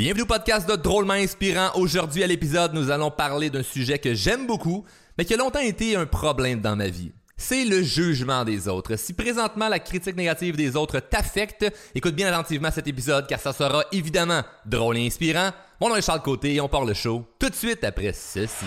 Bienvenue au podcast de Drôlement Inspirant. Aujourd'hui à l'épisode, nous allons parler d'un sujet que j'aime beaucoup, mais qui a longtemps été un problème dans ma vie. C'est le jugement des autres. Si présentement la critique négative des autres t'affecte, écoute bien attentivement cet épisode car ça sera évidemment drôle et inspirant. Mon nom est Charles Côté et on part le show tout de suite après ceci.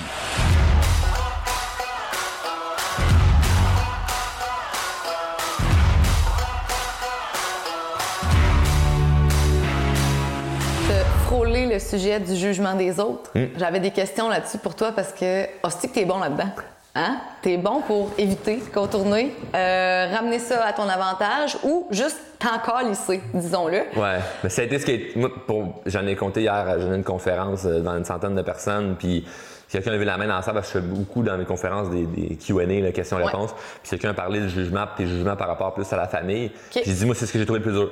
Le sujet du jugement des autres. J'avais des questions là-dessus pour toi parce que, hostie que t'es bon là-dedans. Hein? T'es bon pour éviter, contourner, euh, ramener ça à ton avantage ou juste t'encore lisser, disons-le. Ouais, mais ça a été ce qui est. Moi, pour, j'en ai compté hier, j'en ai une conférence euh, devant une centaine de personnes, puis quelqu'un a levé la main dans salle parce que je fais beaucoup dans mes conférences des, des Q&A, questions-réponses. Puis quelqu'un a parlé du jugement, puis tes jugements par rapport plus à la famille. J'ai dit, moi, c'est ce que j'ai trouvé le plus dur.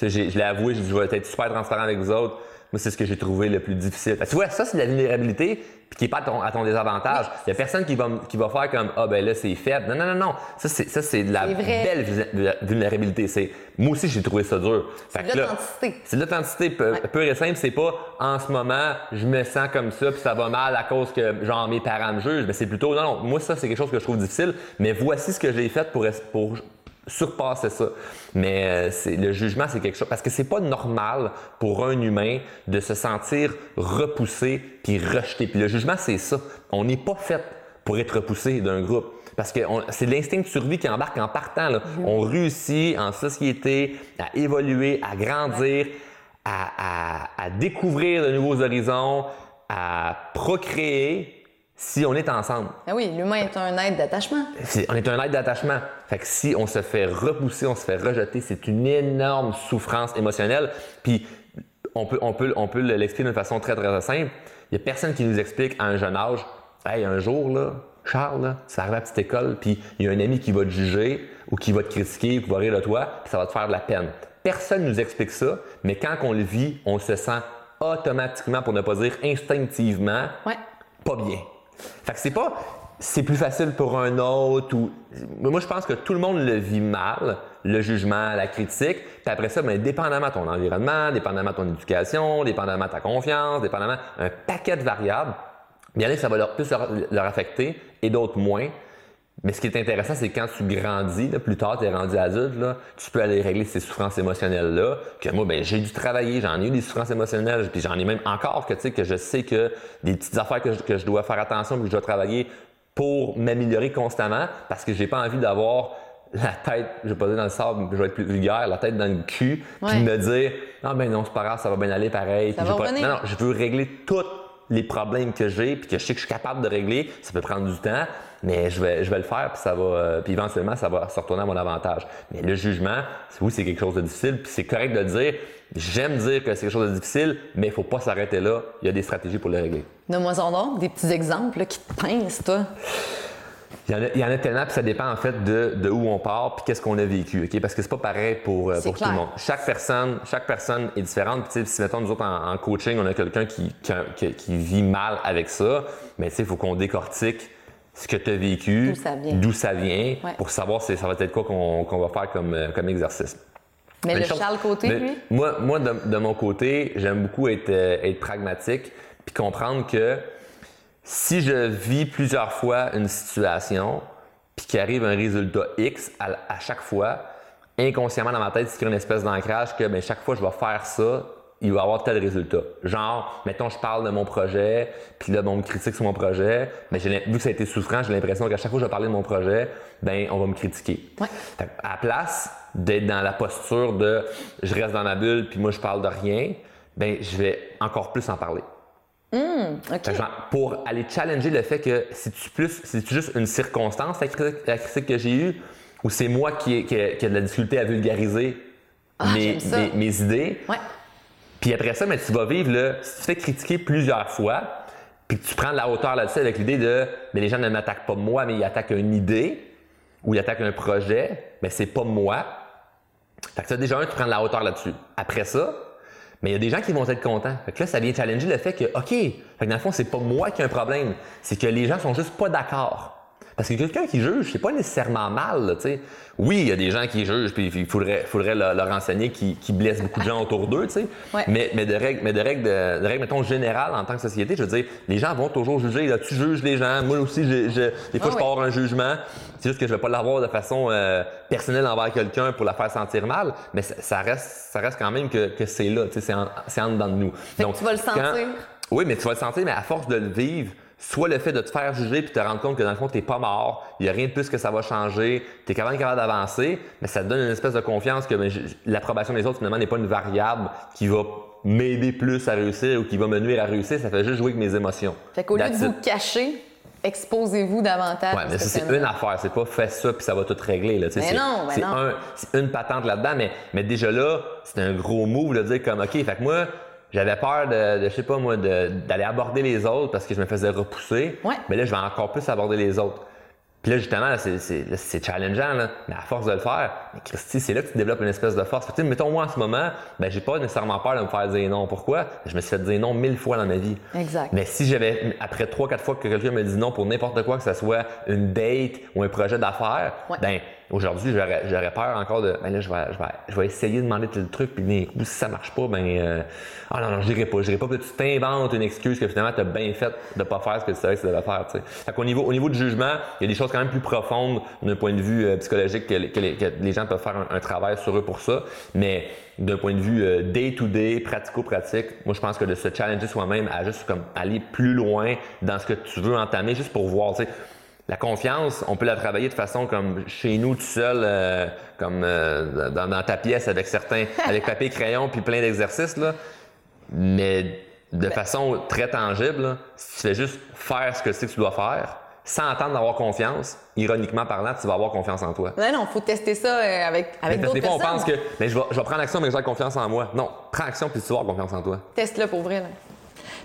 J'ai- je l'ai avoué, j'ai je vais être super transparent avec vous autres. Moi, c'est ce que j'ai trouvé le plus difficile. Parce que tu vois, ça, c'est de la vulnérabilité, puis qui n'est pas à ton, à ton désavantage. Il n'y a personne qui va, qui va faire comme Ah, ben là, c'est faible. Non, non, non, non. Ça, c'est, ça, c'est de la C'est belle vu- vulnérabilité. C'est, moi aussi, j'ai trouvé ça dur. De là, l'authenticité. C'est de l'authenticité peu, Ouais. pure et simple. C'est pas en ce moment, je me sens comme ça, puis ça va mal à cause que, genre, mes parents me jugent. Mais c'est plutôt, non, non, moi, ça, c'est quelque chose que je trouve difficile. Mais voici ce que j'ai fait pour, pour surpasser ça. Mais euh, c'est, le jugement, c'est quelque chose. Parce que c'est pas normal pour un humain de se sentir repoussé puis rejeté. Puis le jugement, c'est ça. On n'est pas fait pour être repoussé d'un groupe. Parce que on- c'est l'instinct de survie qui embarque en partant. là. On réussit en société à évoluer, à grandir, à, à- à découvrir de nouveaux horizons, à procréer si on est ensemble. Ah oui, l'humain est un être d'attachement. On est un être d'attachement. Fait que si on se fait repousser, on se fait rejeter, c'est une énorme souffrance émotionnelle. Puis on peut, on peut, on peut l'expliquer d'une façon très très simple. Il y a personne qui nous explique à un jeune âge, hey, un jour là, Charles, là, ça arrive à la petite école, puis il y a un ami qui va te juger ou qui va te critiquer ou qui va rire de toi, puis ça va te faire de la peine. Personne nous explique ça, mais quand on le vit, on se sent automatiquement, pour ne pas dire instinctivement, Ouais. pas bien. Fait que c'est pas c'est plus facile pour un autre ou moi je pense que tout le monde le vit mal, le jugement, la critique, puis après ça ben dépendamment de ton environnement, dépendamment de ton éducation, dépendamment de ta confiance, dépendamment un paquet de variables, il y en a que ça va leur plus leur affecter et d'autres moins. Mais ce qui est intéressant, c'est que quand tu grandis, là, plus tard, tu es rendu adulte, là, tu peux aller régler ces souffrances émotionnelles-là. Que moi, ben, j'ai dû travailler, j'en ai eu des souffrances émotionnelles, puis j'en ai même encore que, tu sais, que je sais que des petites affaires que je, que je dois faire attention, que je dois travailler pour m'améliorer constamment, parce que j'ai pas envie d'avoir la tête, je vais pas dire dans le sable, je vais être plus vulgaire, la tête dans le cul, Ouais. puis me dire, non, ben non, c'est pas grave, ça va bien aller pareil. Puis pas-. Non, non, je veux régler tous les problèmes que j'ai puis que je sais que je suis capable de régler. Ça peut prendre du temps, mais je vais, je vais le faire puis ça va, euh, puis éventuellement ça va se retourner à mon avantage. Mais le jugement, c'est- oui, c'est quelque chose de difficile puis c'est correct de dire. J'aime dire que c'est quelque chose de difficile, mais il faut pas s'arrêter là. Il y a des stratégies pour le régler. Donne-moi en donc des petits exemples là, qui te pincent, toi? Il y en a, il y en a tellement, puis ça dépend en fait de, de où on part, puis qu'est-ce qu'on a vécu, ok? Parce que c'est pas pareil pour, euh, pour tout le monde. Chaque personne, chaque personne est différente. Puis, tu sais, si mettons nous autres en, en coaching, on a quelqu'un qui, qui, qui- vit mal avec ça, mais tu sais, il faut qu'on décortique ce que tu as vécu, D'où ça vient. d'où ça vient, Ouais. pour savoir si ça va être quoi qu'on qu'on va faire comme, euh, comme exercice. Mais le chose- Charles Côté, mais lui, Moi, moi de, de mon côté, j'aime beaucoup être, euh, être pragmatique puis comprendre que si je vis plusieurs fois une situation puis qu'il arrive un résultat X à, à chaque fois, inconsciemment dans ma tête, c'est une espèce d'ancrage que ben, chaque fois que je vais faire ça, il va y avoir tel résultat. Genre, mettons, je parle de mon projet, puis là, bon, on me critique sur mon projet, mais j'ai vu que ça a été souffrant, j'ai l'impression qu'à chaque fois que je vais parler de mon projet, ben, on va me critiquer. Ouais. Fait que, à la place d'être dans la posture de je reste dans ma bulle puis moi je parle de rien, ben je vais encore plus en parler. OK. Fait que genre, pour aller challenger le fait que c'est tu plus c'est juste une circonstance la critique, la critique que j'ai eue ou c'est moi qui ai, qui, ai- qui ai de la difficulté à vulgariser Ah, mes, mes- mes idées. Ouais. Puis après ça, mais tu vas vivre là, si tu fais critiquer plusieurs fois, puis que tu prends de la hauteur là-dessus avec l'idée de mais les gens ne m'attaquent pas moi, mais ils attaquent une idée ou ils attaquent un projet, mais c'est pas moi. Fait que ça, déjà, un, tu prends de la hauteur là-dessus. Après ça, mais il y a des gens qui vont être contents. Fait que là, ça vient challenger le fait que, OK, fait que dans le fond, c'est pas moi qui ai un problème. C'est que les gens sont juste pas d'accord. Parce que quelqu'un qui juge, c'est pas nécessairement mal, tu sais. Oui, il y a des gens qui jugent, puis il faudrait, faudrait leur, enseigner qui, qui blessent beaucoup de gens autour d'eux, tu sais. Ouais. Mais, mais de règles, mais de règles, de, de règles, mettons, générales en tant que société, je veux dire, les gens vont toujours juger. Là, tu juges les gens. Moi aussi, je, je- des fois, Ah je oui. pars un jugement. C'est juste que je vais pas l'avoir de façon euh, personnelle envers quelqu'un pour la faire sentir mal, mais ça, ça reste, ça reste quand même que, que c'est là, tu sais, c'est en, c'est en dedans de nous. Fait que tu vas le quand- sentir. oui, mais tu vas le sentir, mais à force de le vivre, soit le fait de te faire juger puis te rendre compte que dans le fond, t'es pas mort, il y a rien de plus que ça va changer, t'es quand même capable d'avancer, mais ça te donne une espèce de confiance que ben, l'approbation des autres, finalement, n'est pas une variable qui va m'aider plus à réussir ou qui va me nuire à réussir, ça fait juste jouer avec mes émotions. Fait qu'au lieu de vous cacher, exposez-vous davantage. Ouais, à mais ça, c'est une affaire. C'est pas fait ça puis ça va tout régler. Là. Mais c'est, non, c'est non. un- c'est une patente là-dedans, mais, mais déjà là, c'est un gros move de dire comme, OK, fait que moi, j'avais peur de, de, je sais pas moi, d'aller aborder les autres parce que je me faisais repousser. Ouais. Mais là, je vais encore plus aborder les autres. Puis là, justement, là, c'est, challengeant, là. mais à force de le faire, mais Christy, c'est là que tu développes une espèce de force. Tu sais, mettons, moi, en ce moment, ben, j'ai pas nécessairement peur de me faire dire non. Pourquoi? Je me suis fait dire non mille fois dans ma vie. Exact. Mais si j'avais, après trois, quatre fois que quelqu'un me dit non pour n'importe quoi, que ce soit une date ou un projet d'affaires, Ouais. ben, aujourd'hui, j'aurais, peur encore de, ben là, je vais, je vais, je vais essayer de demander tel truc, puis d'un coup, si ça marche pas, ben, euh, ah non, non, je dirais pas, je dirais pas que tu t'inventes une excuse que finalement, tu as bien fait de pas faire ce que tu savais que tu devais faire, tu. Fait qu'au niveau, au niveau du jugement, il y a des choses quand même plus profondes d'un point de vue euh, psychologique que, les- que les, que les gens peuvent faire un, un travail sur eux pour ça, mais d'un point de vue euh, day-to-day, pratico-pratique, moi, je pense que de se challenger soi-même à juste comme aller plus loin dans ce que tu veux entamer, juste pour voir, tu sais, la confiance, on peut la travailler de façon comme chez nous tout seul, euh, comme euh, dans, dans ta pièce avec certains, avec papier, crayon puis plein d'exercices là. Mais de façon très tangible, là, si tu fais juste faire ce que c'est que tu dois faire, sans attendre d'avoir confiance, ironiquement parlant, tu vas avoir confiance en toi. Non, non, faut tester ça euh, avec, avec parce d'autres que des fois, on personnes. pense que mais je, vais, je vais prendre action, mais j'ai confiance en moi. Non, prends action puis tu vas avoir confiance en toi. Teste-le pour vrai. là.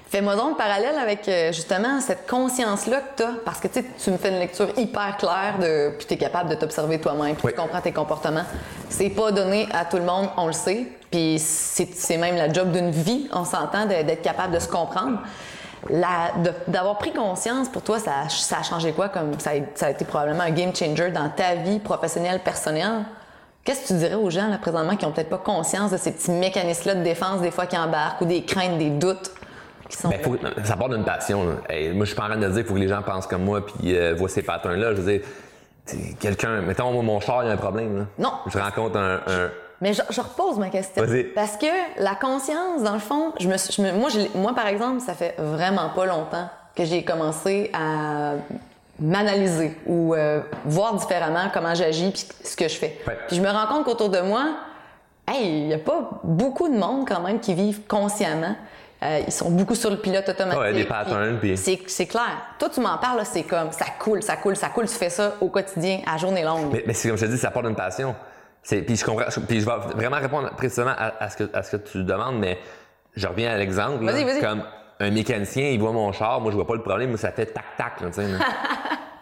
Fais-moi donc le parallèle avec euh, justement cette conscience-là que tu as. Parce que tu me fais une lecture hyper claire de. Puis tu es capable de t'observer toi-même, puis Oui. tu comprends tes comportements. C'est pas donné à tout le monde, on le sait. Puis c'est même la job d'une vie, on s'entend, d'être capable de se comprendre. D'avoir pris conscience, pour toi, ça, a- ça a changé quoi? Comme ça a, ça a été probablement un game changer dans ta vie professionnelle, personnelle? Qu'est-ce que tu dirais aux gens, là, présentement, qui ont peut-être pas conscience de ces petits mécanismes-là de défense, des fois, qui embarquent, ou des craintes, des doutes, qui sont. Ben, faut, ça part d'une passion. là. Hey, moi, je suis pas en train de dire qu'il faut que les gens pensent comme moi puis euh, voient ces patterns-là. Je veux dire, quelqu'un, mettons, moi, mon char, il y a un problème. Là. Non. Je rencontre un. un- Mais je, je repose ma question. Vas-y. Parce que la conscience, dans le fond, je me, suis- je me- moi, je l'ai- moi, par exemple, ça fait vraiment pas longtemps que j'ai commencé à m'analyser ou euh, voir différemment comment j'agis puis ce que je fais. Ouais. Puis je me rends compte qu'autour de moi, hey, il y a pas beaucoup de monde quand même qui vivent consciemment. Euh, ils sont beaucoup sur le pilote automatique. Ouais, des patterns, puis- C'est clair. Toi, tu m'en parles, là, c'est comme ça coule, ça coule, ça coule. Tu fais ça au quotidien, à journée longue. Mais, mais c'est comme je te dis, ça part d'une passion. Puis je comprends. Puis je vais vraiment répondre précisément à, à ce que, à ce que tu demandes, mais je reviens à l'exemple. là. Vas-y, vas-y. Comme un mécanicien, il voit mon char, moi je vois pas le problème, moi ça fait tac-tac. là, tu sais, là.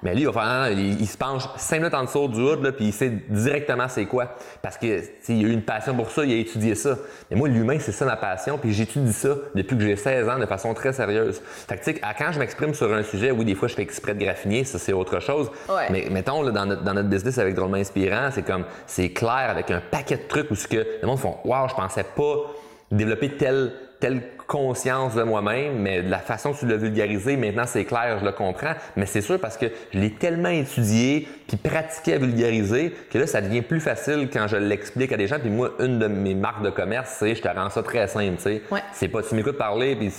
mais lui, il va faire, non, non, il, il se penche 5 minutes en dessous du hood, là, puis il sait directement c'est quoi. Parce que il a eu une passion pour ça, il a étudié ça. Mais moi, l'humain, c'est ça ma passion, puis j'étudie ça depuis que j'ai 16 ans de façon très sérieuse. Fait que tu quand je m'exprime sur un sujet, oui, des fois je fais exprès de graffiner, ça c'est autre chose. Ouais. Mais mettons, là, dans, notre, dans notre business avec Drôlement Inspirant, c'est comme, c'est clair avec un paquet de trucs où ce que le monde font, waouh, je pensais pas développer telle, telle conscience de moi-même, mais de la façon que tu l'as vulgarisé, maintenant c'est clair, je le comprends. Mais c'est sûr parce que je l'ai tellement étudié puis pratiqué à vulgariser que là, ça devient plus facile quand je l'explique à des gens. Puis moi, une de mes marques de commerce, c'est je te rends ça très simple, tu sais. Ouais. C'est pas, tu m'écoutes parler puis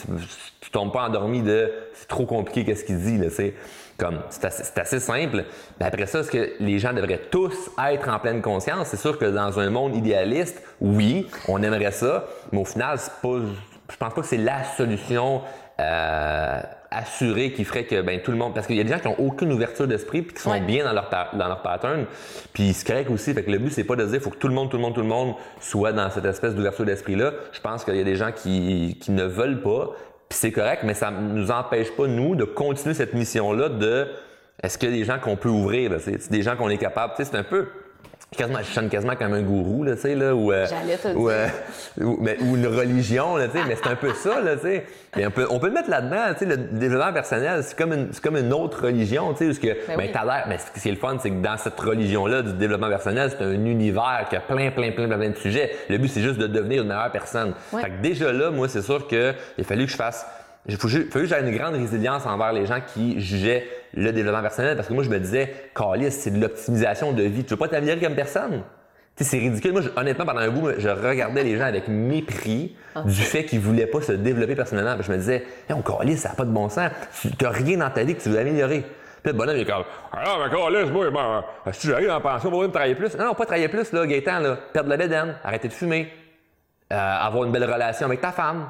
tu, tombes pas endormi de c'est trop compliqué qu'est-ce qu'il dit, là, tu sais. Comme, c'est assez, c'est assez simple. Mais après ça, est-ce que les gens devraient tous être en pleine conscience? C'est sûr que dans un monde idéaliste, oui, on aimerait ça, mais au final, c'est pas, je pense pas que c'est la solution euh, assurée qui ferait que ben, tout le monde. Parce qu'il y a des gens qui n'ont aucune ouverture d'esprit puis qui sont Ouais. bien dans leur, dans leur pattern. Puis c'est correct aussi. Fait que le but, c'est pas de se dire faut que tout le monde, tout le monde, tout le monde soit dans cette espèce d'ouverture d'esprit-là. Je pense qu'il y a des gens qui, qui ne veulent pas. Puis c'est correct, mais ça nous empêche pas, nous, de continuer cette mission-là de est-ce qu'il y a des gens qu'on peut ouvrir? C'est c'est des gens qu'on est capable? Tu sais, c'est un peu. Quasiment, je sonne quasiment comme un gourou, là, tu sais, là, ou, euh, ou, euh, ou, mais- ou une religion, là, tu sais, mais c'est un peu ça, là, tu sais. Mais on peut, on peut le mettre là-dedans, tu sais, le développement personnel, c'est comme une, c'est comme une autre religion, tu sais, parce que, ben, oui. t'as l'air, mais ce qui est le fun, c'est que dans cette religion-là du développement personnel, c'est un univers qui a plein, plein, plein, plein, plein de sujets. Le but, c'est juste de devenir une meilleure personne. Ouais. Fait que déjà là, moi, c'est sûr qu'il a fallu que je fasse il faut fallu que j'aie une grande résilience envers les gens qui jugeaient le développement personnel parce que moi, je me disais, Calis, c'est de l'optimisation de vie. Tu veux pas t'améliorer comme personne? Tu sais, c'est ridicule. Moi, je- honnêtement, pendant un bout, je regardais les gens avec mépris du fait qu'ils voulaient pas se développer personnellement. Puis je me disais, on Calis, ça n'a pas de bon sens. Tu n'as rien dans ta vie que tu veux améliorer. Puis le bonhomme, il est comme, ah mais Calis, moi, ben, si j'arrive en pension, pour me travailler plus. Non, non, pas travailler plus, là, Gaétan, là. Perdre la bédaine, arrêter de fumer, euh, avoir une belle relation avec ta femme.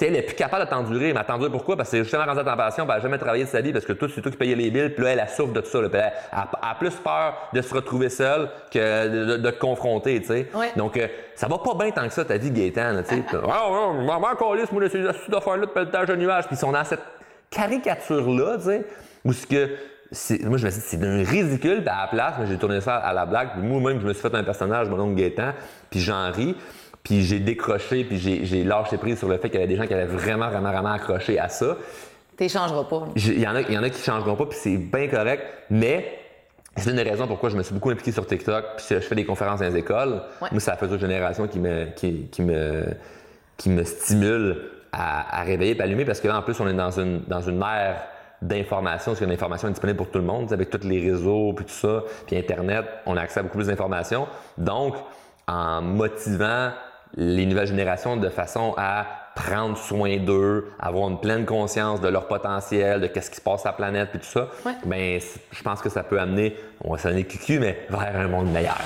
Elle est plus capable de t'endurer. Mais t'endurer pourquoi? Parce que c'est justement rendu à puis elle n'a jamais travaillé de sa vie, parce que toi, c'est toi qui payais les billes, puis là, elle, elle souffre de tout ça. Là, puis elle, a- a plus peur de se retrouver seule que de, de- de te confronter, tu sais. Ouais. Donc, euh, ça va pas bien tant que ça, ta vie, Gaétan, tu sais. Ah, ouais, maman, calisse, moi, là, ces astuces d'affaires-là de pelletage de nuages. Puis ils sont dans cette caricature-là, tu sais, où ce que. c'est- Moi, je me suis dit, c'est d'un ridicule, puis à la place, mais j'ai tourné ça à la blague, puis moi-même, je me suis fait un personnage, mon oncle Gaétan, puis j'en ris, puis j'ai décroché, puis j'ai lâché prise sur le fait qu'il y avait des gens qui avaient vraiment, vraiment, vraiment accroché à ça. T'échangeras pas. là. J'ai- Il y, en a- y en a qui changeront pas, puis c'est bien correct, mais c'est une des raisons pourquoi je me suis beaucoup impliqué sur TikTok, puis je fais des conférences dans les écoles. Ouais. Moi, c'est la future génération qui me, qui, qui me, qui me stimule à, à réveiller et allumer, parce que là, en plus, on est dans une, dans une ère d'information, parce que l'information est disponible pour tout le monde, tu avec tous les réseaux, puis tout ça, puis Internet, on a accès à beaucoup plus d'informations. Donc, en motivant les nouvelles générations de façon à prendre soin d'eux, avoir une pleine conscience de leur potentiel, de qu'est-ce qui se passe sur la planète, puis tout ça, Ouais. ben, je pense que ça peut amener, on va s'amener cucu, mais vers un monde meilleur.